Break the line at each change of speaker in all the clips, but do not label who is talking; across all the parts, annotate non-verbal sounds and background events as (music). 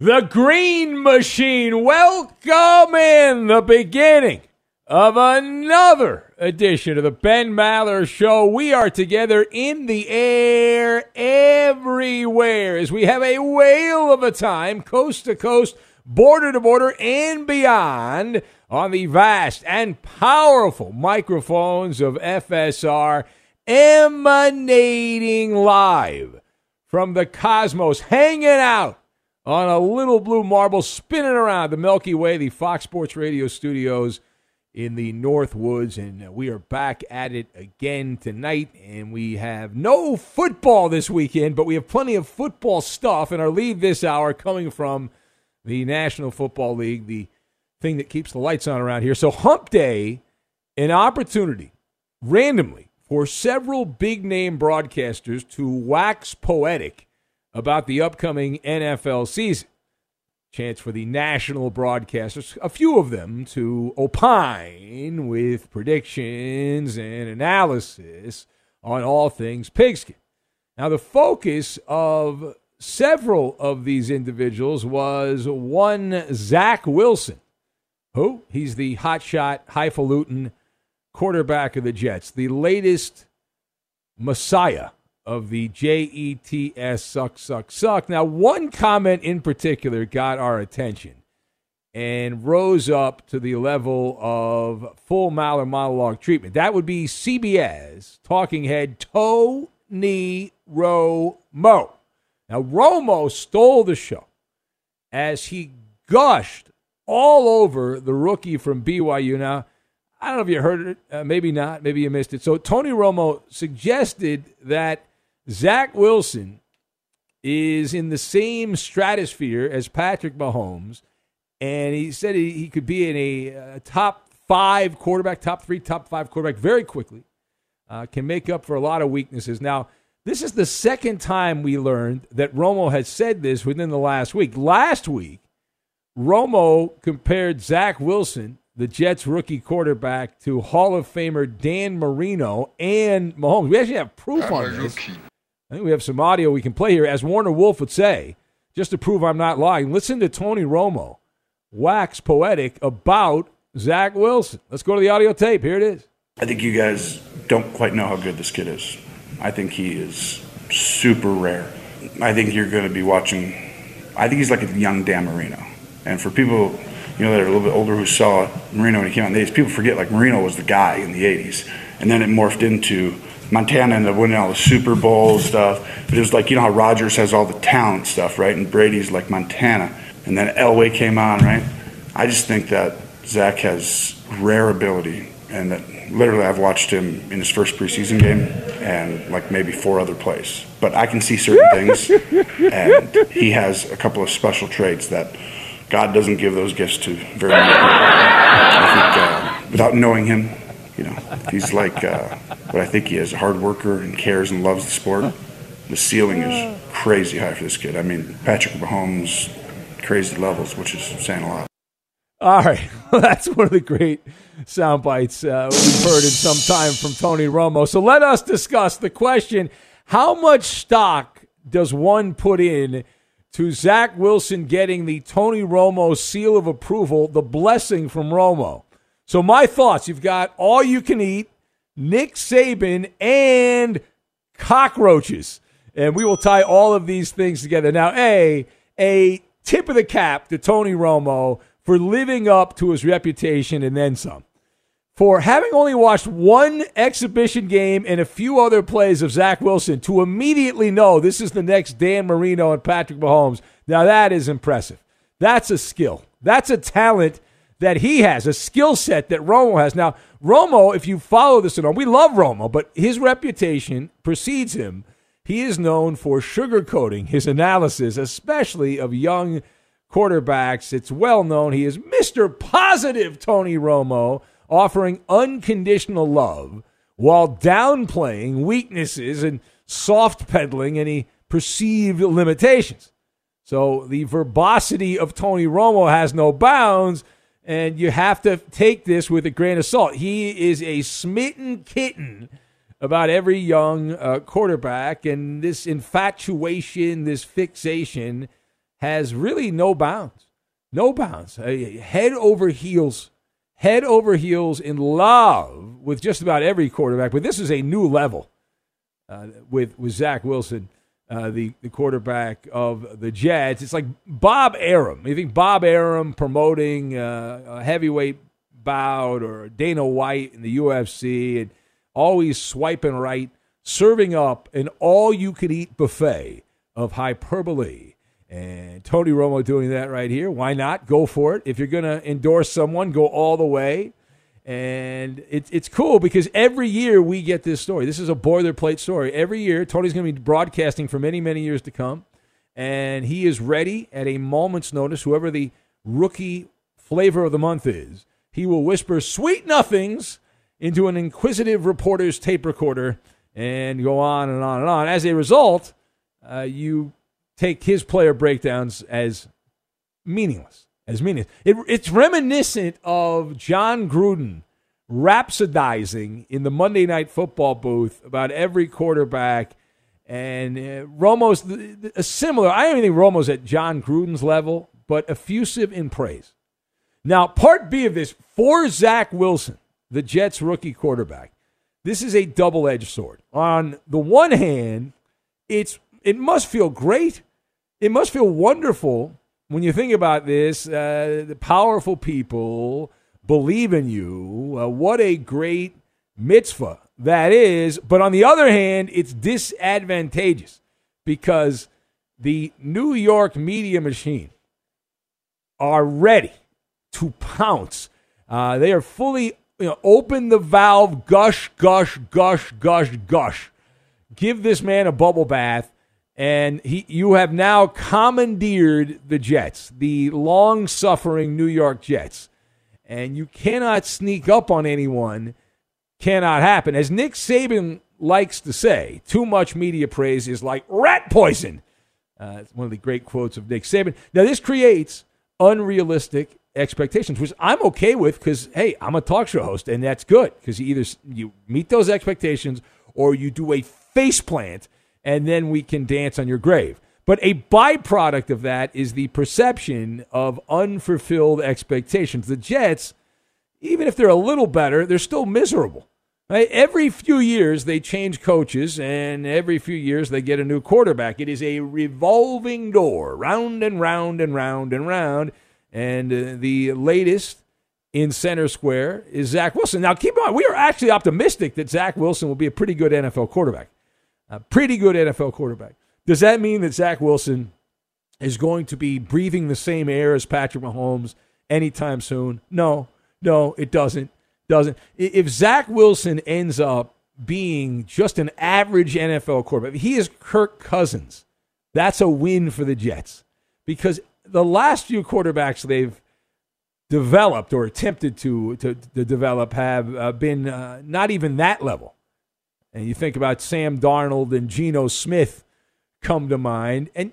The Green Machine. Welcome in the beginning of another edition of the Ben Maller Show. We are together in the air everywhere as we have a whale of a time, coast to coast, border to border, and beyond on the vast and powerful microphones of FSR emanating live from the cosmos, hanging out on a little blue marble spinning around the Milky Way, the Fox Sports Radio studios in the North Woods. And uh, we are back at it again tonight. And we have no football this weekend, but we have plenty of football stuff. in our lead this hour coming from the National Football League, the thing that keeps the lights on around here. So, Hump Day, an opportunity randomly for several big name broadcasters to wax poetic about the upcoming NFL season. Chance for the national broadcasters, a few of them, to opine with predictions and analysis on all things pigskin. Now, the focus of several of these individuals was one Zach Wilson, who he's the hotshot, highfalutin quarterback of the Jets, the latest messiah of the J E T S suck, suck, suck. Now, one comment in particular got our attention and rose up to the level of full Maller monologue treatment. That would be CBS talking head Tony Romo. Now, Romo stole the show as he gushed all over the rookie from BYU. Now, I don't know if you heard it, uh, maybe not, maybe you missed it. So, Tony Romo suggested that Zach Wilson is in the same stratosphere as Patrick Mahomes, and he said he, he could be in a, a top five quarterback, top three, top five quarterback very quickly. Uh, can make up for a lot of weaknesses. Now, this is the second time we learned that Romo has said this within the last week. Last week, Romo compared Zach Wilson, the Jets rookie quarterback, to Hall of Famer Dan Marino and Mahomes. We actually have proof on this. I think we have some audio we can play here. As Warner Wolf would say, just to prove I'm not lying, listen to Tony Romo wax poetic about Zach Wilson. Let's go to the audio tape. Here it is.
I think you guys don't quite know how good this kid is. I think he is super rare. I think you're going to be watching. I think he's like a young Dan Marino. And for people, you know, that are a little bit older who saw Marino when he came out in the 80s, people forget like Marino was the guy in the 80s. And then it morphed into Montana ended up winning all the Super Bowl stuff. But it was like, you know how Rodgers has all the talent stuff, right? And Brady's like Montana. And then Elway came on, right? I just think that Zach has rare ability. And that literally I've watched him in his first preseason game and like maybe four other plays. But I can see certain things. And he has a couple of special traits that God doesn't give those gifts to very many people. I think uh, without knowing him, you know, he's like uh, what I think he is a hard worker and cares and loves the sport. The ceiling is crazy high for this kid. I mean, Patrick Mahomes, crazy levels, which is saying a lot.
All right. (laughs) That's one of the great sound bites uh, we've heard in some time from Tony Romo. So let us discuss the question how much stock does one put in to Zach Wilson getting the Tony Romo seal of approval, the blessing from Romo? So, my thoughts you've got all you can eat, Nick Saban, and cockroaches. And we will tie all of these things together. Now, A, a tip of the cap to Tony Romo for living up to his reputation and then some. For having only watched one exhibition game and a few other plays of Zach Wilson to immediately know this is the next Dan Marino and Patrick Mahomes. Now, that is impressive. That's a skill. That's a talent that he has, a skill set that Romo has. Now, Romo, if you follow this at all, we love Romo, but his reputation precedes him. He is known for sugarcoating his analysis, especially of young quarterbacks. It's well known he is Mr. Positive Tony Romo, offering unconditional love while downplaying weaknesses and soft peddling any perceived limitations. So the verbosity of Tony Romo has no bounds and you have to take this with a grain of salt. He is a smitten kitten about every young uh, quarterback, and this infatuation, this fixation, has really no bounds. No bounds. Uh, head over heels, head over heels in love with just about every quarterback. But this is a new level uh, with with Zach Wilson uh, the, the quarterback of the Jets. It's like Bob Arum. You think Bob Arum promoting uh, a heavyweight bout or Dana White in the UFC and always swiping right, serving up an all you could eat buffet of hyperbole. And Tony Romo doing that right here. Why not? Go for it. If you're going to endorse someone, go all the way. And it's it's cool because every year we get this story. This is a boilerplate story. Every year, Tony's going to be broadcasting for many, many years to come. And he is ready at a moment's notice, whoever the rookie flavor of the month is, he will whisper sweet nothings into an inquisitive reporter's tape recorder and go on and on and on. As a result, uh, you take his player breakdowns as meaningless as meaningless. It, it's reminiscent of Jon Gruden rhapsodizing in the Monday Night Football booth about every quarterback. And uh, Romo's the, similar. I don't think Romo's at Jon Gruden's level, but effusive in praise. Now, part B of this for Zach Wilson, the Jets rookie quarterback. This is a double-edged sword. On the one hand, it's it must feel great. It must feel wonderful when you think about this, uh, the powerful people believe in you. Uh, what a great mitzvah that is. But on the other hand, it's disadvantageous because the New York media machine are ready to pounce. Uh, they are fully you know, open the valve, gush, gush, gush, gush, gush. Give this man a bubble bath, and he, you have now commandeered the Jets, the long-suffering New York Jets, and you cannot sneak up on anyone. Cannot happen. As Nick Saban likes to say, too much media praise is like rat poison. Uh, it's one of the great quotes of Nick Saban. Now, this creates unrealistic expectations, which I'm okay with because hey, I'm a talk show host, and that's good because you either you meet those expectations or you do a face plant, and then we can dance on your grave. But a byproduct of that is the perception of unfulfilled expectations. The Jets, even if they're a little better, they're still miserable. Right? Every few years they change coaches, and every few years they get a new quarterback. It is a revolving door, round and round and round and round. And uh, the latest in center square is Zach Wilson. Now, keep in mind, we are actually optimistic that Zach Wilson will be a pretty good NFL quarterback. A pretty good NFL quarterback. Does that mean that Zach Wilson is going to be breathing the same air as Patrick Mahomes anytime soon? No, no, it doesn't. Doesn't. If Zach Wilson ends up being just an average NFL quarterback, he is Kirk Cousins. That's a win for the Jets because the last few quarterbacks they've developed or attempted to to, to develop have uh, been uh, not even that level. And you think about Sam Darnold and Geno Smith come to mind, and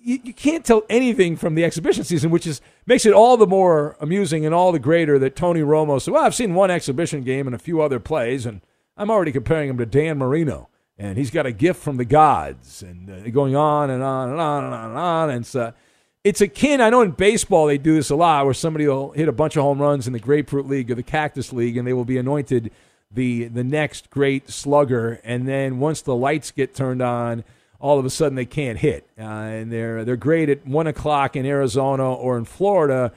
you, you can't tell anything from the exhibition season, which is makes it all the more amusing and all the greater that Tony Romo said, "Well, I've seen one exhibition game and a few other plays, and I'm already comparing him to Dan Marino." And he's got a gift from the gods, and uh, going on and on and on and on and on. And so, it's akin. I know in baseball they do this a lot, where somebody will hit a bunch of home runs in the Grapefruit League or the Cactus League, and they will be anointed the the next great slugger. And then once the lights get turned on, all of a sudden they can't hit, uh, and they're they're great at one o'clock in Arizona or in Florida,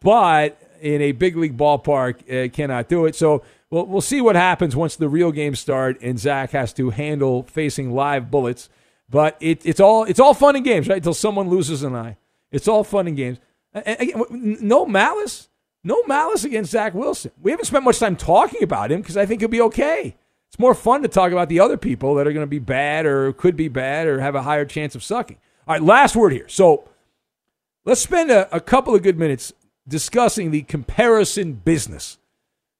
but in a big league ballpark uh, cannot do it. So. We'll, we'll see what happens once the real games start and Zach has to handle facing live bullets. But it, it's all it's all fun and games, right? Until someone loses an eye. It's all fun and games. no malice, no malice against Zach Wilson. We haven't spent much time talking about him because I think he'll be okay. It's more fun to talk about the other people that are going to be bad or could be bad or have a higher chance of sucking. All right, last word here. So let's spend a, a couple of good minutes discussing the comparison business.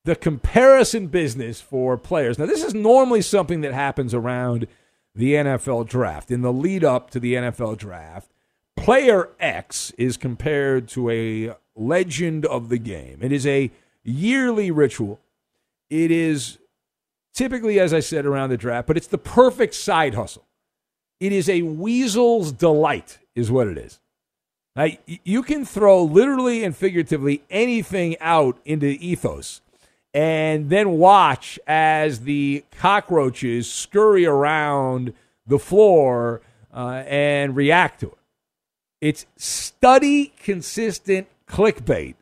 The comparison business for players. Now, this is normally something that happens around the NFL draft, in the lead up to the NFL draft Player X is compared to a legend of the game. It is a yearly ritual. It is typically, as I said, around the draft, but it's the perfect side hustle. It is a weasel's delight, is what it is. Now, you can throw literally and figuratively anything out into ethos and then watch as the cockroaches scurry around the floor uh, and react to it. It's study consistent clickbait.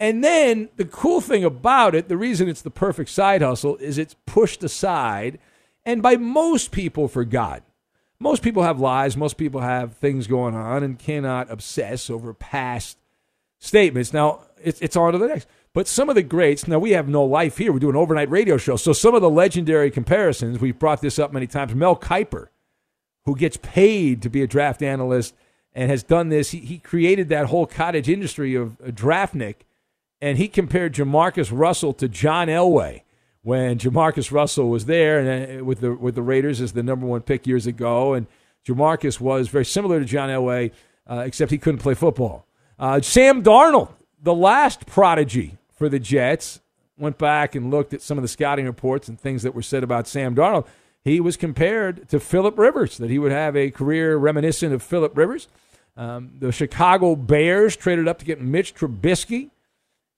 And then the cool thing about it, the reason it's the perfect side hustle is it's pushed aside and by most people forgotten. Most people have lives, most people have things going on and cannot obsess over past statements. Now, it's, it's on to the next. But some of the greats, now we have no life here. We do an overnight radio show. So some of the legendary comparisons, we've brought this up many times. Mel Kiper, who gets paid to be a draft analyst and has done this. He, he created that whole cottage industry of uh, draftnik, and he compared Jamarcus Russell to John Elway when Jamarcus Russell was there and uh, with the with the Raiders as the number one pick years ago, and Jamarcus was very similar to John Elway, uh, except he couldn't play football. Uh, Sam Darnold, the last prodigy for the Jets, went back and looked at some of the scouting reports and things that were said about Sam Darnold. He was compared to Philip Rivers, that he would have a career reminiscent of Philip Rivers. Um, the Chicago Bears traded up to get Mitch Trubisky,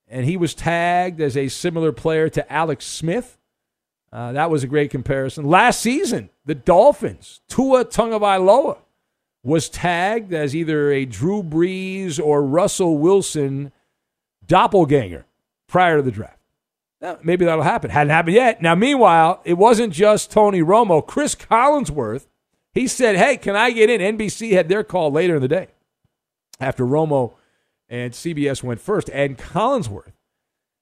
and he was tagged as a similar player to Alex Smith. Uh, that was a great comparison. Last season, the Dolphins, Tua Tagovailoa, was tagged as either a Drew Brees or Russell Wilson doppelganger prior to the draft. Maybe that'll happen. Hadn't happened yet. Now, meanwhile, it wasn't just Tony Romo. Chris Collinsworth He said, Hey, can I get in? NBC had their call later in the day after Romo and CBS went first. And Collinsworth,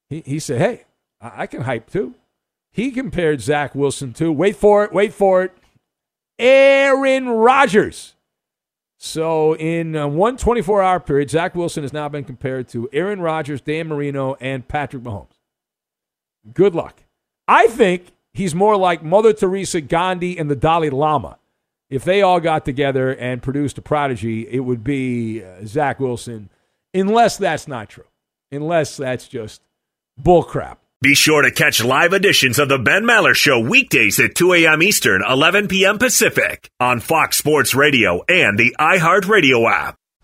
he, he said, Hey, I, I can hype too. He compared Zach Wilson to, wait for it, wait for it, Aaron Rodgers. So in one 24 hour period, Zach Wilson has now been compared to Aaron Rodgers, Dan Marino, and Patrick Mahomes. Good luck. I think he's more like Mother Teresa, Gandhi, and the Dalai Lama. If they all got together and produced a prodigy, it would be uh, Zach Wilson, unless that's not true. Unless that's just bullcrap.
Be sure to catch live editions of the Ben Maller Show weekdays at 2 a.m. Eastern, 11 p.m. Pacific on Fox Sports Radio and the iHeartRadio app.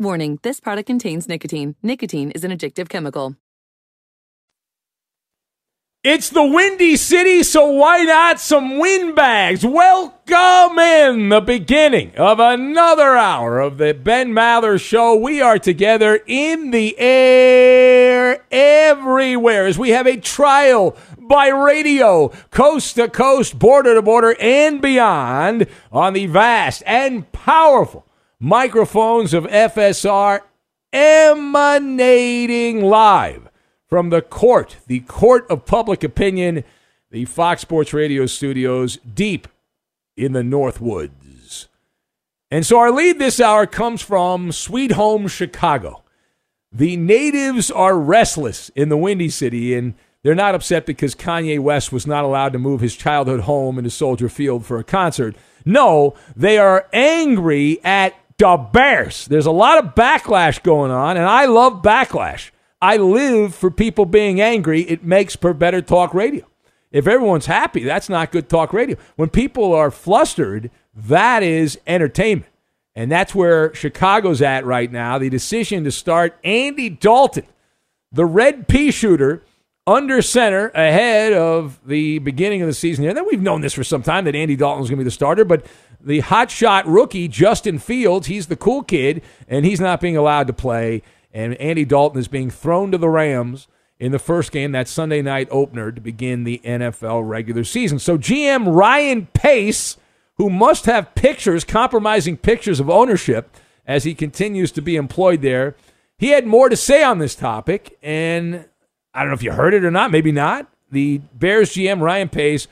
Warning, this product contains nicotine. Nicotine is an addictive chemical.
It's the Windy City, so why not some windbags? Welcome in the beginning of another hour of the Ben Maller Show. We are together in the air everywhere as we have a trial by radio, coast to coast, border to border, and beyond on the vast and powerful microphones of FSR emanating live from the court, the court of public opinion, the Fox Sports Radio studios deep in the North Woods. And so our lead this hour comes from Sweet Home Chicago. The natives are restless in the Windy City, and they're not upset because Kanye West was not allowed to move his childhood home into Soldier Field for a concert. No, they are angry at the Bears. There's a lot of backlash going on, and I love backlash. I live for people being angry. It makes for better talk radio. If everyone's happy, that's not good talk radio. When people are flustered, that is entertainment. And that's where Chicago's at right now. The decision to start Andy Dalton, the red pea shooter, under center ahead of the beginning of the season. And then we've known this for some time that Andy Dalton was going to be the starter, but the hotshot rookie, Justin Fields, he's the cool kid, and he's not being allowed to play. And Andy Dalton is being thrown to the Rams in the first game, that Sunday night opener, to begin the NFL regular season. So GM Ryan Pace, who must have pictures, compromising pictures of ownership as he continues to be employed there, he had more to say on this topic. And I don't know if you heard it or not, maybe not. The Bears GM, Ryan Pace,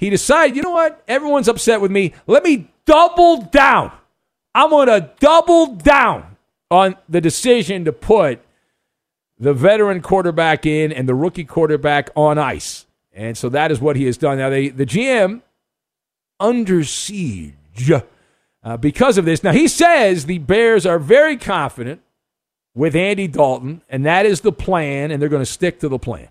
he decided, you know what? Everyone's upset with me. Let me double down. I'm going to double down on the decision to put the veteran quarterback in and the rookie quarterback on ice. And so that is what he has done. Now, they, the GM under siege uh, because of this. Now, he says the Bears are very confident with Andy Dalton, and that is the plan, and they're going to stick to the plan.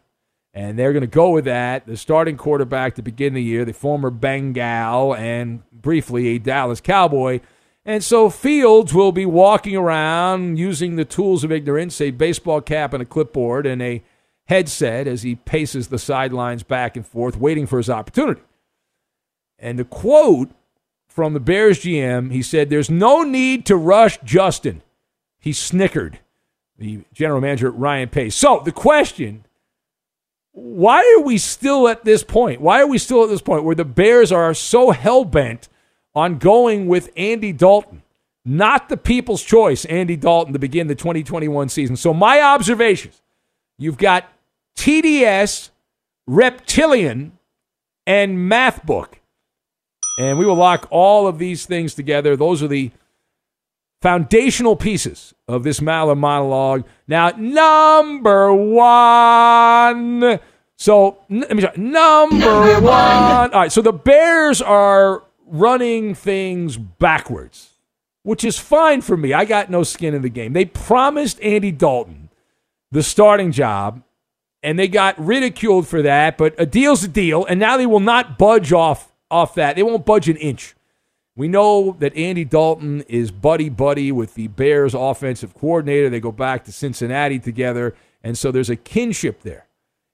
And they're going to go with that. The starting quarterback to begin the year, the former Bengal and briefly a Dallas Cowboy. And so Fields will be walking around using the tools of ignorance, a baseball cap and a clipboard and a headset as he paces the sidelines back and forth, waiting for his opportunity. And the quote from the Bears GM, he said, There's no need to rush Justin. He snickered the general manager, Ryan Pace. So the question why are we still at this point? Why are we still at this point where the Bears are so hell bent on going with Andy Dalton, not the people's choice, Andy Dalton, to begin the 2021 season? So, my observations you've got TDS, Reptilian, and Math Book. And we will lock all of these things together. Those are the foundational pieces of this Maller monologue. Now, number one. So, let me try. Number one. All right. So the Bears are running things backwards, which is fine for me. I got no skin in the game. They promised Andy Dalton the starting job, and they got ridiculed for that. But a deal's a deal, and now they will not budge off off that. They won't budge an inch. We know that Andy Dalton is buddy buddy with the Bears offensive coordinator. They go back to Cincinnati together, and so there's a kinship there.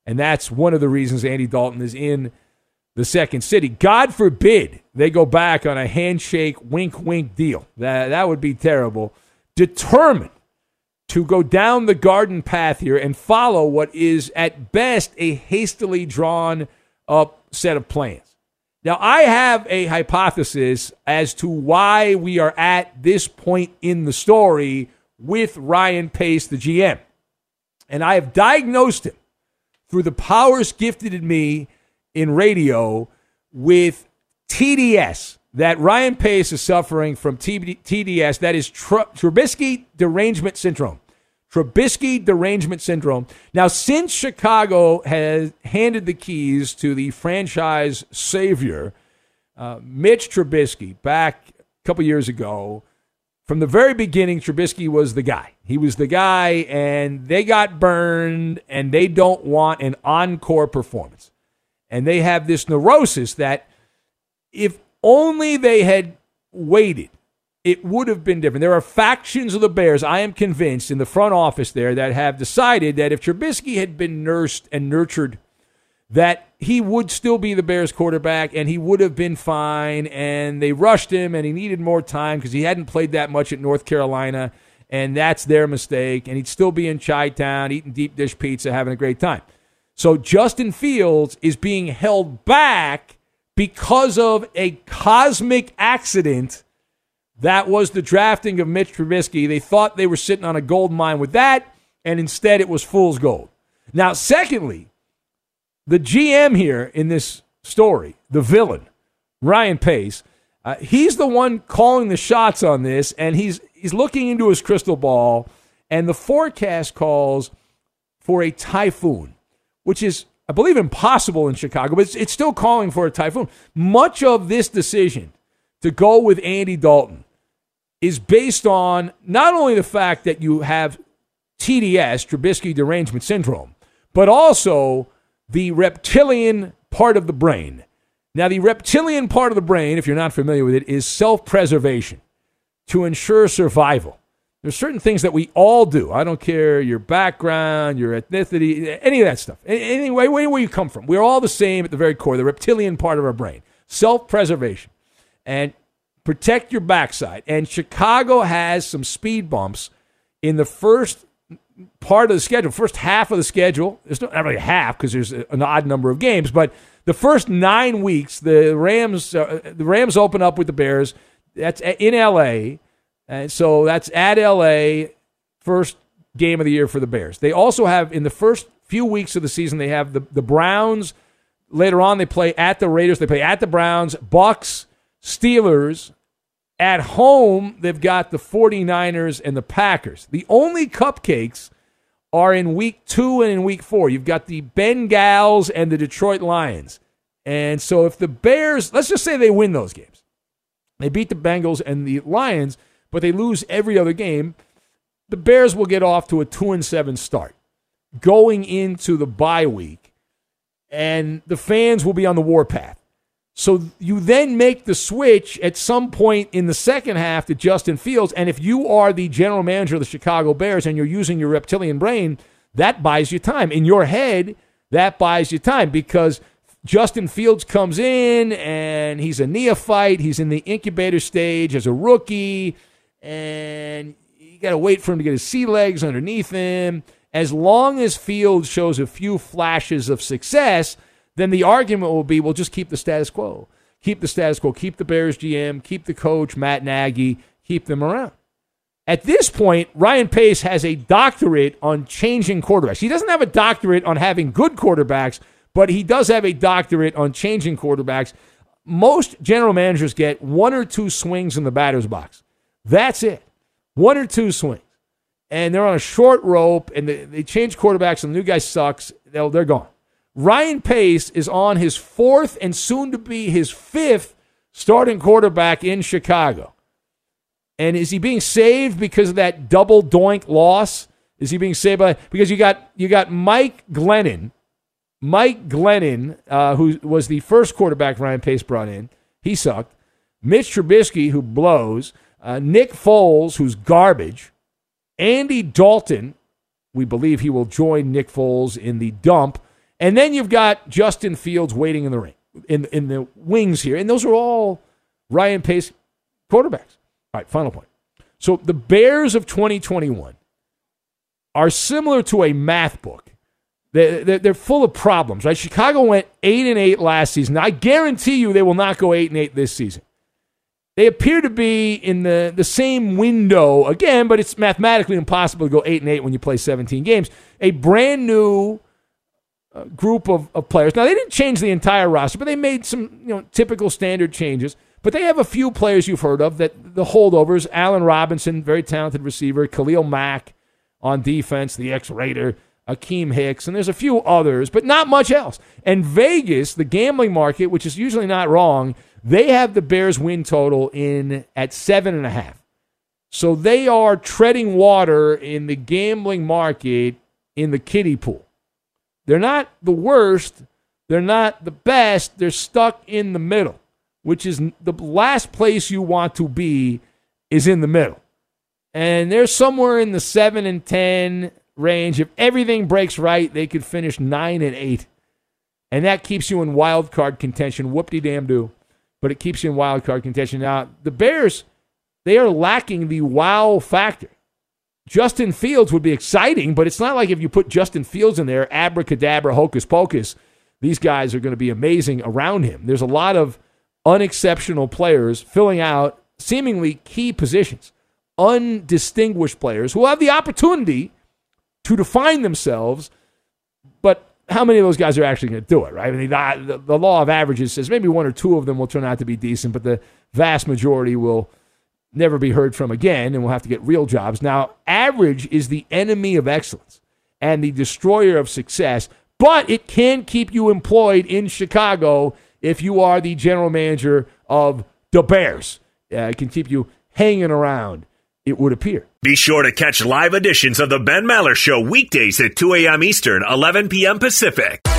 And that's one of the reasons Andy Dalton is in the second city. God forbid they go back on a handshake, wink, wink deal. That, that would be terrible. Determined to go down the garden path here and follow what is at best a hastily drawn up set of plans. Now, I have a hypothesis as to why we are at this point in the story with Ryan Pace, the GM. And I have diagnosed him through the powers gifted in me in radio with TDS, that Ryan Pace is suffering from TDS, that is Trubisky derangement syndrome. Trubisky derangement syndrome. Now, since Chicago has handed the keys to the franchise savior, uh, Mitch Trubisky, back a couple years ago, from the very beginning, Trubisky was the guy. He was the guy, and they got burned, and they don't want an encore performance. And they have this neurosis that if only they had waited it would have been different. There are factions of the Bears, I am convinced, in the front office there that have decided that if Trubisky had been nursed and nurtured, that he would still be the Bears quarterback and he would have been fine. And they rushed him and he needed more time because he hadn't played that much at North Carolina. And that's their mistake. And he'd still be in Chi Town eating deep dish pizza, having a great time. So Justin Fields is being held back because of a cosmic accident that was the drafting of Mitch Trubisky. They thought they were sitting on a gold mine with that, and instead it was fool's gold. Now, secondly, the GM here in this story, the villain, Ryan Pace, uh, he's the one calling the shots on this, and he's he's looking into his crystal ball, And the forecast calls for a typhoon, which is, I believe, impossible in Chicago, but it's, it's still calling for a typhoon. Much of this decision to go with Andy Dalton is based on not only the fact that you have TDS, Trubisky derangement syndrome, but also the reptilian part of the brain. Now, the reptilian part of the brain, if you're not familiar with it, is self preservation to ensure survival. There's certain things that we all do. I don't care your background, your ethnicity, any of that stuff. Anyway, where you come from. We're all the same at the very core, the reptilian part of our brain. Self preservation. And protect your backside. And Chicago has some speed bumps in the first part of the schedule, first half of the schedule. It's not really half because there's an odd number of games, but the first nine weeks, the Rams uh, the Rams open up with the Bears. That's in L.A. And so that's at LA, first game of the year for the Bears. They also have, in the first few weeks of the season, they have the, the Browns. Later on, they play at the Raiders. They play at the Browns, Bucs, Steelers. At home, they've got the 49ers and the Packers. The only cupcakes are in week two and in week four. You've got the Bengals and the Detroit Lions. And so if the Bears, let's just say they win those games, they beat the Bengals and the Lions – but they lose every other game, the Bears will get off to a 2 and 7 start going into the bye week, and the fans will be on the warpath. So you then make the switch at some point in the second half to Justin Fields. And if you are the general manager of the Chicago Bears and you're using your reptilian brain, that buys you time. In your head, that buys you time because Justin Fields comes in and he's a neophyte. He's in the incubator stage as a rookie and you got to wait for him to get his sea legs underneath him. As long as Fields shows a few flashes of success, then the argument will be, well, just keep the status quo. Keep the status quo. Keep the Bears GM. Keep the coach, Matt Nagy. Keep them around. At this point, Ryan Pace has a doctorate on changing quarterbacks. He doesn't have a doctorate on having good quarterbacks, but he does have a doctorate on changing quarterbacks. Most general managers get one or two swings in the batter's box. That's it. One or two swings. And they're on a short rope and they, they change quarterbacks and the new guy sucks. They'll, they're gone. Ryan Pace is on his fourth and soon to be his fifth starting quarterback in Chicago. And is he being saved because of that double doink loss? Is he being saved by because you got you got Mike Glennon, Mike Glennon, uh, who was the first quarterback Ryan Pace brought in. He sucked. Mitch Trubisky, who blows uh, Nick Foles, who's garbage, Andy Dalton. We believe he will join Nick Foles in the dump. And then you've got Justin Fields waiting in the ring, in, in the wings here. And those are all Ryan Pace quarterbacks. All right, final point. So the Bears of 2021 are similar to a math book. They're, they're, full of problems, right? Chicago went 8 and 8 last season. I guarantee you they will not go 8 and 8 this season. They appear to be in the, the same window again, but it's mathematically impossible to go 8 and 8 when you play 17 games. A brand new group of, of players. Now, they didn't change the entire roster, but they made some you know typical standard changes. But they have a few players you've heard of that the holdovers Allen Robinson, very talented receiver, Khalil Mack on defense, the ex Raider, Akiem Hicks, and there's a few others, but not much else. And Vegas, the gambling market, which is usually not wrong, they have the Bears win total in at seven and a half. So they are treading water in the gambling market in the kiddie pool. They're not the worst. They're not the best. They're stuck in the middle, which is the last place you want to be is in the middle. And they're somewhere in the 7 and 10 range. If everything breaks right, they could finish 9 and 8. And that keeps you in wild card contention. Whoop de damn do but it keeps you in wild card contention. Now, the Bears, they are lacking the wow factor. Justin Fields would be exciting, but it's not like if you put Justin Fields in there, abracadabra, hocus pocus, these guys are going to be amazing around him. There's a lot of unexceptional players filling out seemingly key positions, undistinguished players who have the opportunity to define themselves, but how many of those guys are actually going to do it, right? I mean, the, the, law of averages says maybe one or two of them will turn out to be decent, but the vast majority will never be heard from again and will have to get real jobs. Now, average is the enemy of excellence and the destroyer of success, but it can keep you employed in Chicago if you are the general manager of the Bears. Uh, it can keep you hanging around, it would appear.
Be sure to catch live editions of the Ben Maller Show weekdays at 2 a.m. Eastern, 11 p.m. Pacific.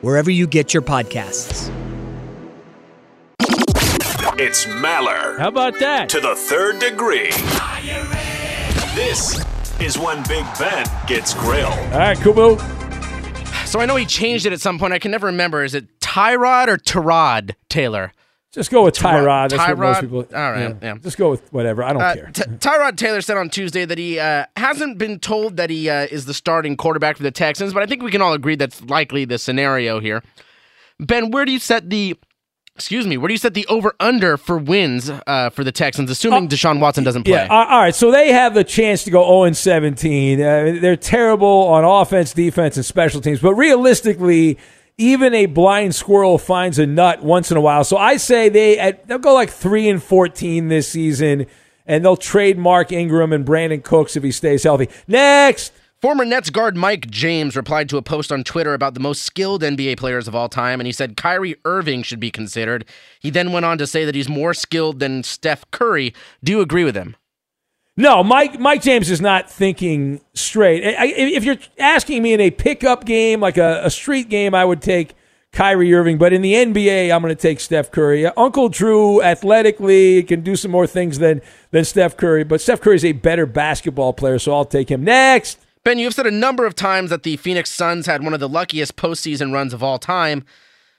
wherever you get your podcasts.
It's Maller.
How about that?
To the third degree. This is when Big Ben gets grilled.
All right, Kubo.
So I know he changed it at some point. I can never remember. Is it Tyrod or Tyrod Taylor?
Just go with Tyrod. That's
Tyrod?
what most people.
All right, yeah.
Just go with whatever. I don't
Uh,
care.
T- Tyrod Taylor said on Tuesday that he uh, hasn't been told that he uh, is the starting quarterback for the Texans, but I think we can all agree that's likely the scenario here. Ben, where do you set the excuse me, where do you set the over under for wins uh, for the Texans, assuming Deshaun Watson doesn't play?
Yeah, all all right. So they have the chance to go 0 and 17. Uh, they're terrible on offense, defense, and special teams. But realistically, even a blind squirrel finds a nut once in a while. So I say they at, they'll go like 3 and 14 this season, and they'll trade Mark Ingram and Brandin Cooks if he stays healthy. Next.
Former Nets guard Mike James replied to a post on Twitter about the most skilled NBA players of all time, and he said Kyrie Irving should be considered. He then went on to say that he's more skilled than Steph Curry. Do you agree with him?
No, Mike Mike James is not thinking straight. I, if you're asking me in a pickup game, like a, a street game, I would take Kyrie Irving. But in the NBA, I'm going to take Steph Curry. Uncle Drew, athletically, can do some more things than than Steph Curry. But Steph Curry is a better basketball player, so I'll take him next.
Ben, you've said a number of times that the Phoenix Suns had one of the luckiest postseason runs of all time.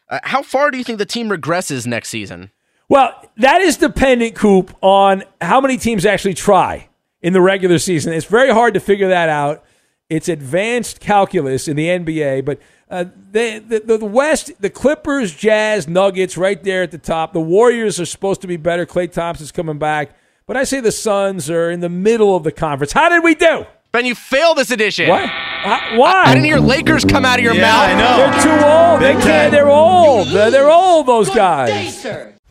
Uh, how far do you think the team regresses next season?
Well, that is dependent, Coop, on how many teams actually try in the regular season. It's very hard to figure that out. It's advanced calculus in the NBA, but uh, the, the the West, the Clippers, Jazz, Nuggets, right there at the top. The Warriors are supposed to be better. Klay Thompson's coming back, but I say the Suns are in the middle of the conference. How did we do?
Ben, you failed this edition.
What? Uh, why?
I, I didn't hear Lakers come out of your mouth. I know.
They're too old. They can't. They're old. They're, they're old. Those guys.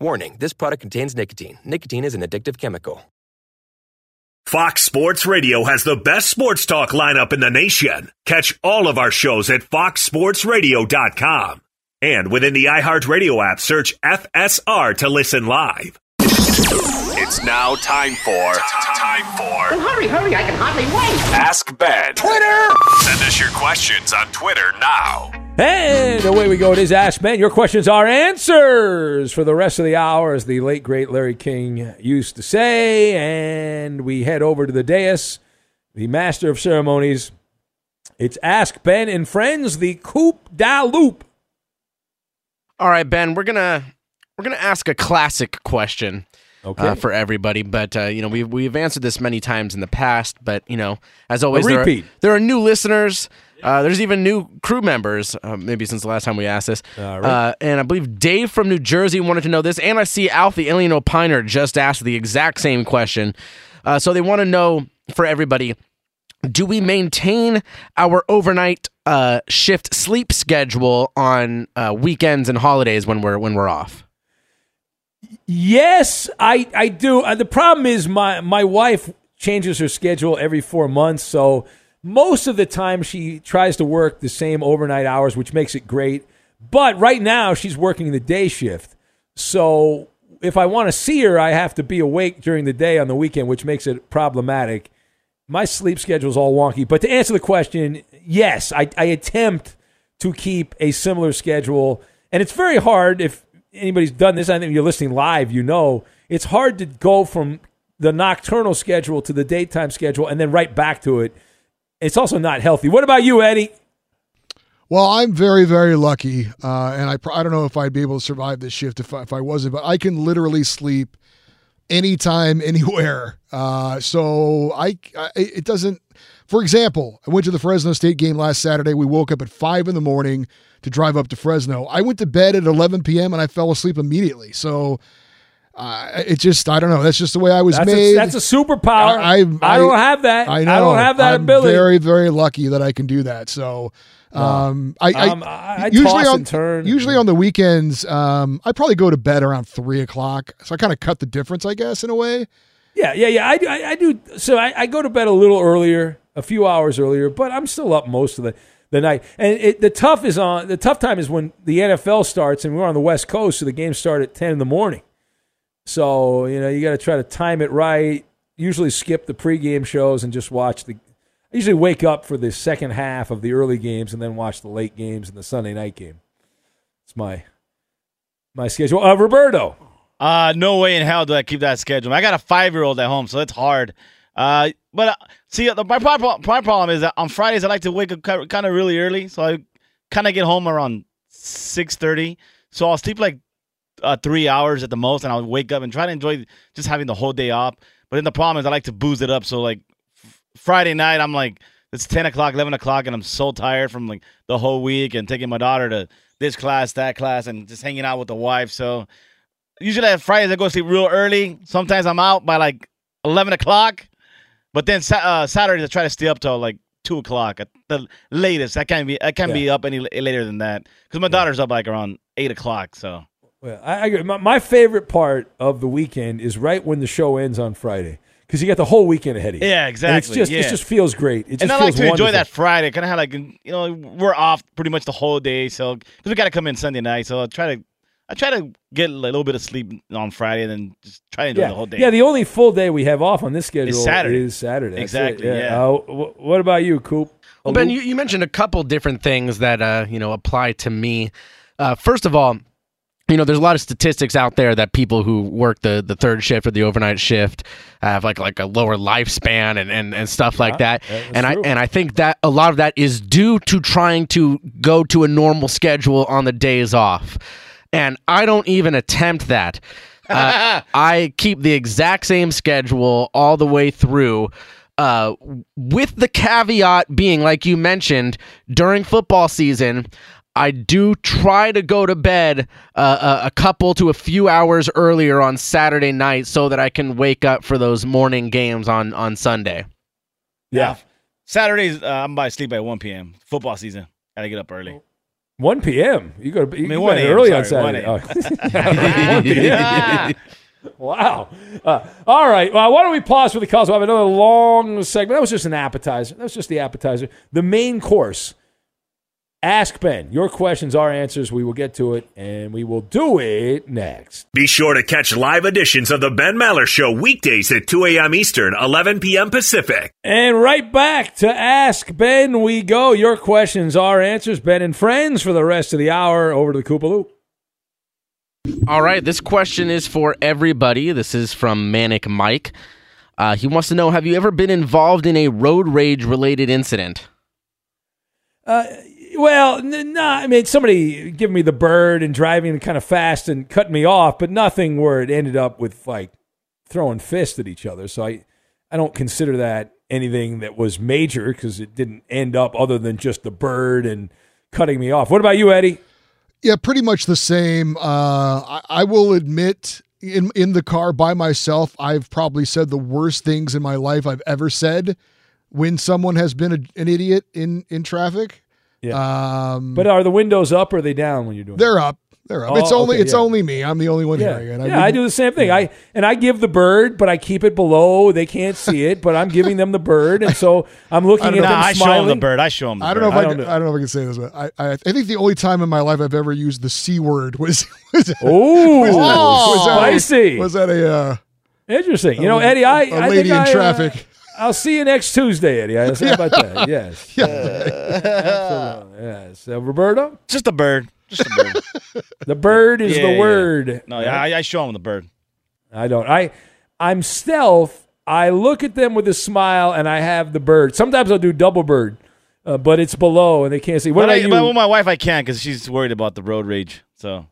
Warning this product contains nicotine. Nicotine is an addictive chemical.
Fox Sports Radio has the best sports talk lineup in the nation. Catch all of our shows at foxsportsradio.com. And within the iHeartRadio app, search FSR to listen live. It's now time for time for
Well, hurry, hurry, I can hardly wait.
Ask Ben.
Twitter!
Send us your questions on Twitter now.
And away we go. It is Ask Ben. Your questions are answers for the rest of the hour, as the late, great Larry King used to say. And we head over to the dais, the master of ceremonies. It's Ask Ben and Friends, the Coop da Loop.
All right, Ben, we're gonna we're gonna ask a classic question.
Okay.
Uh, for everybody, but uh, you know we've we've answered this many times in the past, but you know as always, there are, there are new listeners. Uh, there's even new crew members, uh, maybe since the last time we asked this.
Right.
Uh, and I believe Dave from New Jersey wanted to know this, and I see Alf the Alien Opiner just asked the exact same question. Uh, so they want to know for everybody: Do we maintain our overnight uh, shift sleep schedule on uh, weekends and holidays when we're when we're off?
Yes, I, I do. Uh, the problem is my, my wife changes her schedule every four months. So most of the time she tries to work the same overnight hours, which makes it great. But right now she's working the day shift. So if I want to see her, I have to be awake during the day on the weekend, which makes it problematic. My sleep schedule is all wonky. But to answer the question, yes, I, I attempt to keep a similar schedule. And it's very hard if anybody's done this. I think you're listening live, you know, it's hard to go from the nocturnal schedule to the daytime schedule and then right back to it. It's also not healthy. What about you, Eddie?
Well, I'm very, very lucky, uh, and I, I don't know if I'd be able to survive this shift if I, if I wasn't, but I can literally sleep anytime, (laughs) anywhere. Uh, so I, I, it doesn't. For example, I went to the Fresno State game last Saturday. We woke up at five in the morning to drive up to Fresno. I went to bed at 11 p.m. and I fell asleep immediately. So. Uh, it just, I don't know. That's just the way I was
That's
made.
A, that's a superpower.
I, I,
I don't have that.
I know.
I don't have that
I'm
ability.
Very, very lucky that I can do that. So, um, I, I,
Um, I- I
usually on
turn.
usually on the weekends, um, I probably go to bed around three o'clock. So I kind of cut the difference, I guess, in a way.
Yeah, yeah, yeah. I, do- I, I do. So I, I go to bed a little earlier, a few hours earlier, but I'm still up most of the, the night. And it, the tough is on the tough time is when the NFL starts, and we're on the West Coast, so the games start at ten in the morning. So you know you got to try to time it right. Usually skip the pregame shows and just watch the. I usually wake up for the second half of the early games and then watch the late games and the Sunday night game. It's my my schedule. Uh, Roberto.
Uh, no way in hell do I keep that schedule. I got a five year old at home, so it's hard. Uh, but uh, see, the, my, problem, my problem is that on Fridays I like to wake up kind of really early, so I kind of get home around six thirty. So I'll sleep like uh, three hours at the most, and I'll wake up and try to enjoy just having the whole day off. But then the problem is I like to booze it up. So like f- Friday night, I'm like it's ten o'clock, eleven o'clock, and I'm so tired from like the whole week and taking my daughter to this class, that class, and just hanging out with the wife. So usually at Fridays I go to sleep real early. Sometimes I'm out by like eleven o'clock. But then uh, Saturdays I try to stay up till like two o'clock at the latest. I can't be I can't be up any later than that because my daughter's up like around eight o'clock. So
Well, I, I agree. My, my favorite part of the weekend is right when the show ends on Friday because you got the whole weekend ahead of you.
Yeah,
And it's
exactly.
just
Yeah.
it just feels great. It just
and I like to enjoy that Friday. Kind of have like you know we're off pretty much the whole day, so because we got to come in Sunday night. So I try to I try to get a little bit of sleep on Friday and then just try to enjoy
Yeah.
the whole day.
yeah, the only full day we have off on this schedule is
Saturday.
is Saturday.
Exactly,
it,
yeah.
Uh, wh- what about you, Coop?
Well, Ben, you, you mentioned a couple different things that uh, you know apply to me. Uh, first of all, you know, there's a lot of statistics out there that people who work the, the third shift or the overnight shift have like like a lower lifespan and, and, and stuff like
Yeah,
that.
that's
And I and I think that a lot of that is due to trying to go to a normal schedule on the days off. And I don't even attempt that. Uh, (laughs) I keep the exact same schedule all the way through. Uh, with the caveat being, like you mentioned, during football season, I do try to go to bed uh, a, a couple to a few hours earlier on Saturday night so that I can wake up for those morning games on on Sunday.
Yeah.
Saturdays uh, I'm by sleep at one p.m. Football season. Gotta get up early.
1 p.m. You go to you
I mean,
go
1
to
a.m.,
early on
sorry,
Saturday.
1
Oh. (laughs) (laughs) 1 p.m. wow. Uh, all right. Well, why don't we pause for the calls? We'll have another long segment. That was just an appetizer. That was just the appetizer. The main course. Ask Ben. Your questions, our answers. We will get to it, and we will do it next.
Be sure to catch live editions of the Ben Maller Show weekdays at 2 a.m. Eastern, 11 p.m. Pacific.
And right back to Ask Ben we go. Your questions, our answers. Ben and friends for the rest of the hour. Over to the Koopa Loop.
All right, this question is for everybody. This is from Manic Mike. Uh, he wants to know: Have you ever been involved in a road rage related incident?
Uh, well, no, I mean somebody giving me the bird and driving kind of fast and cutting me off, but nothing where it ended up with like throwing fists at each other. So I, I don't consider that anything that was major because it didn't end up other than just the bird and cutting me off. What about you, Eddie?
Yeah, pretty much the same. Uh, I, I will admit, in in the car by myself, I've probably said the worst things in my life I've ever said when someone has been a, an idiot in in traffic.
Yeah.
Um,
But are the windows up or are they down when you're doing?
they're up. They're up.
Oh,
it's only
okay,
it's
yeah.
only me. I'm the only one
Yeah,
hearing it.
yeah, I do the same thing. I and I give the bird, but I keep it below. They can't see it, but I'm giving them the bird, and so I'm looking
I
at
don't
them
know.
Nah, I show
smiling.
him the bird. I show him the
I don't know if I,
don't
can,
know.
I don't know if I can say this, but I, I I think the only time in my life I've ever used the c word was (laughs) was
Ooh,
was at- was at
spicy.
was that a uh,
Interesting. You know, Eddie, I,
a
I
lady
think
in
I, uh,
traffic.
I'll see you next Tuesday, Eddie. I How about that? (laughs) Yes.
Yeah.
Absolutely. Yes. Uh, Roberto,
Just a bird. Just a bird. (laughs)
the bird is
Yeah,
the
yeah.
word.
No, yeah, I, I show him the bird.
I don't. I I'm stealth. I look at them with a smile, and I have the bird. Sometimes I'll do double bird, uh, but it's below, and they can't see. What
but, I,
you?
but with my wife, I can't because she's worried about the road rage. So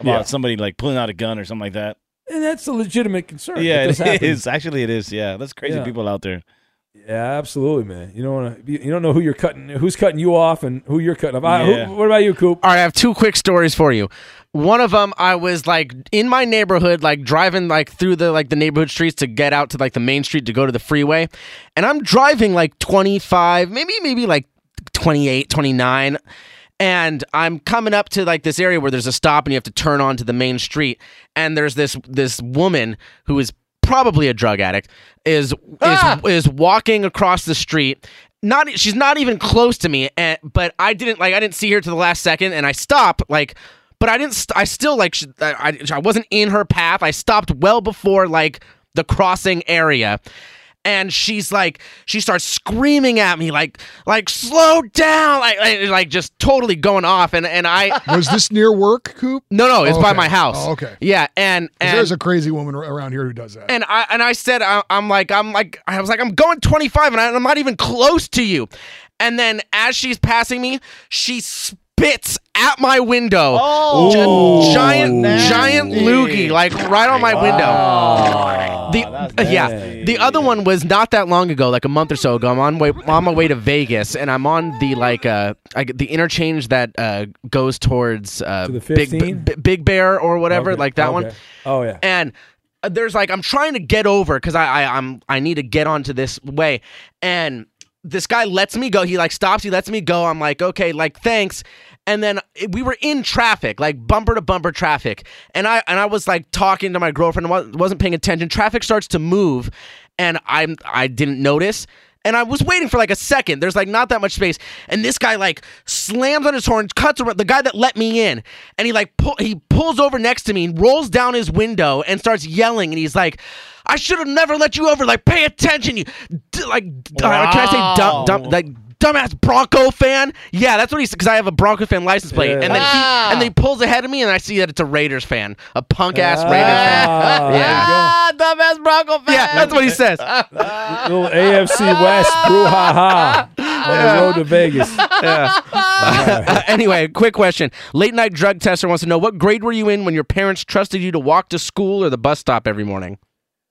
about
Yeah.
somebody like pulling out a gun or something like that.
And that's a legitimate concern.
Yeah,
does
it
happen.
is. Actually, it is. Yeah, that's crazy
Yeah.
people out there.
Yeah, absolutely, man. You don't want to. You don't know who you're cutting, who's cutting you off, and who you're cutting off.
Yeah.
who, what about you, Coop?
All right, I have two quick stories for you. One of them, I was like in my neighborhood, like driving like through the like the neighborhood streets to get out to like the main street to go to the freeway, and I'm driving like 25, maybe maybe like 28, 29, and I'm coming up to like this area where there's a stop and you have to turn onto the main street, and there's this this woman who is probably a drug addict is is ah! is walking across the street. Not she's not even close to me and but i didn't like i didn't see her to the last second and i stop like but i didn't st- i still like sh- I, I wasn't in her path. I stopped well before like the crossing area and she's like she starts screaming at me like like slow down like like, like just totally going off and and i (laughs)
was this near work, Coop?
no no it's by
Okay.
my house
Oh, okay.
yeah and
'Cause
and
There's a crazy woman around here who does that.
and I and I said I, I'm like I'm like I was like I'm going 25 and I, I'm not even close to you. And then as she's passing me, she spits at my window.
Oh,
Gi- giant
nasty.
giant loogie like right on my window. The (laughs) yeah, the other one was not that long ago, like a month or so ago. I'm on way on my way to Vegas, and I'm on the like uh I, the interchange that uh goes towards uh
To
Big
15?
B- Big Bear or whatever,
Okay,
like that one.
okay. Oh yeah.
And uh, there's like I'm trying to get over because I, I I'm I need to get onto this way, and this guy lets me go. He like stops. He lets me go. I'm like, okay, like thanks. And then we were in traffic, like bumper to bumper traffic, and I and I was like talking to my girlfriend, wasn't paying attention. Traffic starts to move, and I'm I didn't notice. And I was waiting for like a second. There's like not that much space, and this guy like slams on his horn, cuts around the guy that let me in, and he like pull, he pulls over next to me, rolls down his window, and starts yelling, and he's like, "I should have never let you over. Like, pay attention, you d- like wow. uh, can I say dumb, dumb like dumbass Bronco fan. Yeah, that's what he said because I have a Bronco fan license plate, yeah. and then ah. he and then he pulls ahead of me, and I see that it's a Raiders fan, a punk ass ah. Raiders fan. Yeah,
ah, dumbass Bronco fan.
Yeah, that's what he says. (laughs)
Little AFC West brouhaha on the road to Vegas.
Yeah. uh, (laughs) anyway, quick question: Late night drug tester wants to know what grade were you in when your parents trusted you to walk to school or the bus stop every morning?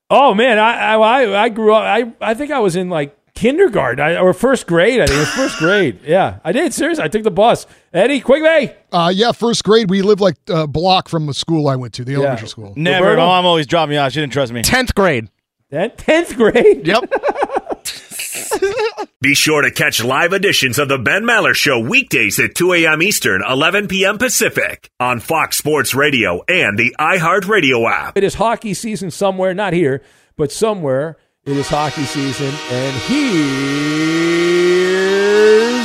Oh man, I I I grew up. I I think I was in like kindergarten I, or first grade. I think it was first grade. (laughs) Yeah, I did. Seriously, I took the bus. Eddie, Quigley.
Uh, yeah, first grade. We lived like a block from the school I went to, the elementary school.
Never. Roberto? My mom always dropped me off. She didn't trust me.
Tenth grade.
Tenth grade.
Yep. (laughs) (laughs)
Be sure to catch live editions of the Ben Maller Show weekdays at 2 a.m. Eastern, 11 p.m. Pacific on Fox Sports Radio and the iHeartRadio app.
It is hockey season somewhere, not here, but somewhere it is hockey season, and here's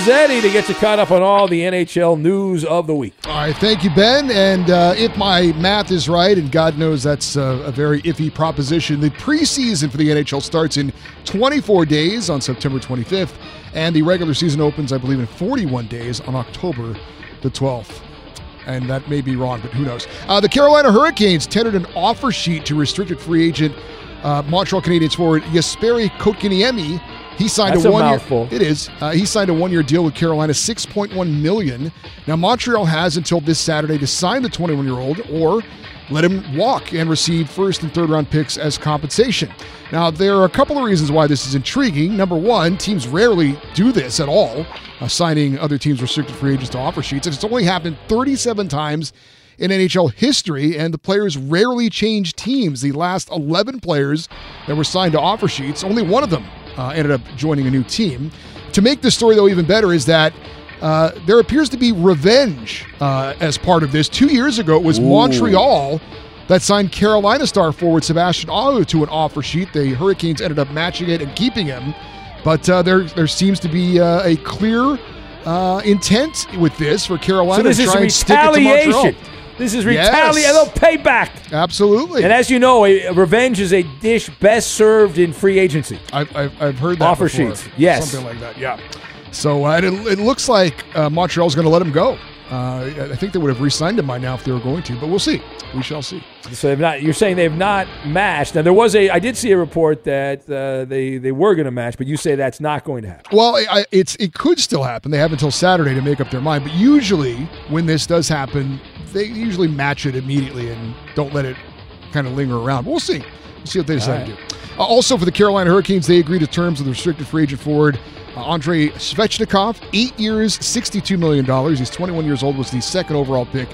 Eddie to get you caught up on all the NHL news of the week.
All right, thank you, Ben. And uh, if my math is right, and God knows that's a, a very iffy proposition, the preseason for the NHL starts in 24 days on September 25th, and the regular season opens, I believe, in 41 days on October the 12th and that may be wrong, but who knows? Uh, the Carolina Hurricanes tendered an offer sheet to restricted free agent uh, Montreal Canadiens forward Jesperi Kotkaniemi. He signed
That's
a one
a
year. It is. Uh, he signed a one year deal with Carolina, six point one million. Now Montreal has until this Saturday to sign the twenty one year old or let him walk and receive first and third round picks as compensation. Now there are a couple of reasons why this is intriguing. Number one, teams rarely do this at all, uh, signing other teams' restricted free agents to offer sheets. It's only happened thirty seven times in NHL history, and the players rarely change teams. The last 11 players that were signed to offer sheets, only one of them uh, ended up joining a new team. To make this story, though, even better is that uh, there appears to be revenge uh, as part of this. Two years ago, it was Ooh. Montreal that signed Carolina star forward Sebastian Aho to an offer sheet. The Hurricanes ended up matching it and keeping him. But uh, there, there seems to be uh, a clear uh, intent with this for Carolina
so this
to try
is retaliation. This is retaliation. Yes. They'll pay back.
Absolutely.
And as you know, a, revenge is a dish best served in free agency.
I've, I've, I've heard that
Offer
before.
sheets. Yes.
Something like that. Yeah. So uh, it, it, looks like uh, Montreal's going to let him go. Uh, I think they would have re-signed him by now if they were going to, but we'll see. We shall see.
So they've not. You're saying they've not matched. Now there was a. I did see a report that uh, they they were going to match, but you say that's not going to happen.
Well, I, it's it could still happen. They have until Saturday to make up their mind. But usually, when this does happen, they usually match it immediately and don't let it kind of linger around. But we'll see. We'll see what they decide right. to do. Uh, also, for the Carolina Hurricanes, they agreed to terms with the restricted free agent forward uh, Andrei Svechnikov, eight years, $62 million. He's 21 years old, was the second overall pick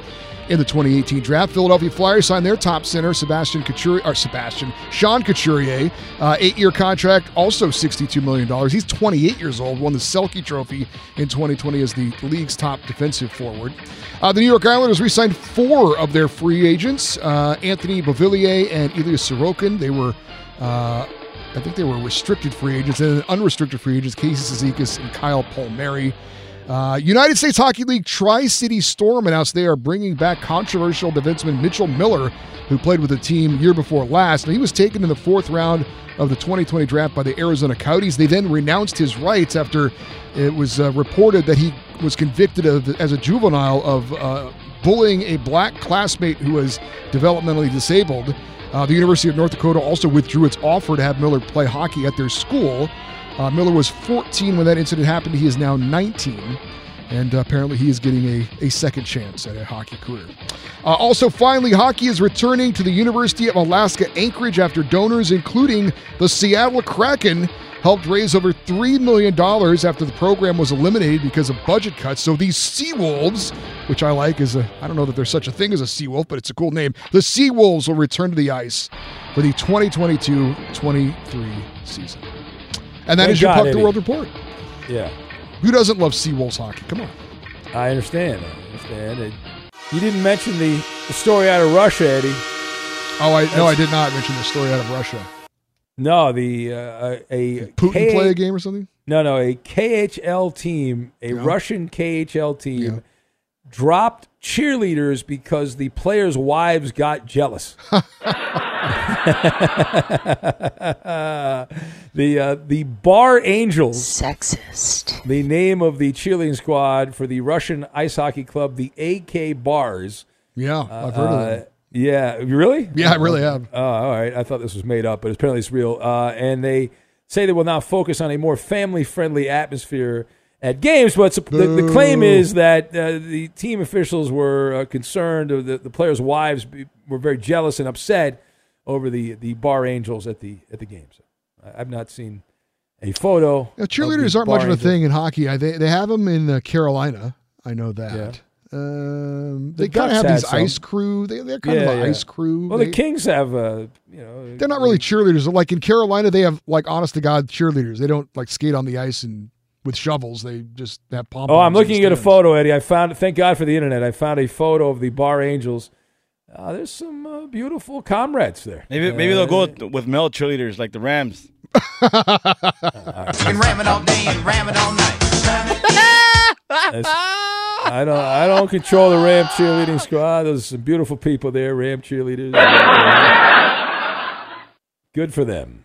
in the 2018 draft. Philadelphia Flyers signed their top center, Sebastian Couturier, or Sebastian, Sean Couturier, uh, eight-year contract, also $62 million. He's 28 years old, won the Selke Trophy in 2020 as the league's top defensive forward. Uh, the New York Islanders re-signed four of their free agents, uh, Anthony Beauvillier and Ilya Sorokin. They were uh, I think they were restricted free agents and unrestricted free agents, Casey Cizikas and Kyle Palmieri. Uh, United States Hockey League Tri City Storm announced they are bringing back controversial defenseman Mitchell Miller, who played with the team year before last. And he was taken in the fourth round of the 2020 draft by the Arizona Coyotes. They then renounced his rights after it was uh, reported that he was convicted of, as a juvenile of uh, bullying a black classmate who was developmentally disabled. Uh, the University of North Dakota also withdrew its offer to have Miller play hockey at their school. Uh, Miller was 14 when that incident happened. He is now 19. and apparently he is getting a, a second chance at a hockey career. Uh, also, finally, hockey is returning to the University of Alaska Anchorage after donors, including the Seattle Kraken, helped raise over $3 million after the program was eliminated because of budget cuts. So these Seawolves, which I like, is a, I don't know that there's such a thing as a Seawolf, but it's a cool name. The Seawolves will return to the ice for the 2022 23 season. And that
Thank
is your
God,
Puck the World Report.
Yeah.
Who doesn't love Seawolves hockey? Come on.
I understand. I understand. It, you didn't mention the, the story out of Russia, Eddie.
Oh, I no, I did not mention the story out of Russia.
No, the uh, a
Putin
K-
play a game or something?
No, no, a KHL team, a Russian KHL team, dropped cheerleaders because the players' wives got jealous. (laughs) the uh, the Bar Angels,
sexist.
The name of the cheerleading squad for the Russian ice hockey club, the AK Bars.
Yeah, I've heard of
Uh,
them.
Yeah, really?
Yeah, I really have.
Oh, all right. I thought this was made up, but apparently it's real. Uh, and they say they will now focus on a more family-friendly atmosphere at games. But the, the claim is that uh, the team officials were uh, concerned, or the, the players' wives be, were very jealous and upset over the, the Bar Angels at the at the games. I- I've not seen a photo.
Yeah,
of
cheerleaders
the
aren't much of a thing in hockey. I, they they have them in uh, Carolina. I know that. Um,
The
they kind of have these
some.
ice crew. They, they're kind
Yeah,
of an
yeah.
ice crew.
Well,
They-
the Kings have, uh, you know,
They're not really cheerleaders. Like in Carolina, they have like honest to god cheerleaders. They don't like skate on the ice and with shovels. They just have pom.
Oh, I'm looking at a photo, Eddie. I found. Thank God for the internet. I found a photo of the Bar Angels. Uh, there's some uh, beautiful comrades there.
Maybe maybe
Uh,
they'll go with, with male cheerleaders like the Rams. (laughs)
And ram it all day and ram it all night.
That's- I don't. I don't control the Ram cheerleading squad. There's some beautiful people there. Ram cheerleaders. (laughs) Good for them.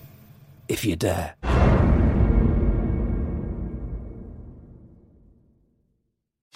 if you dare.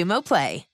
Xumo Play.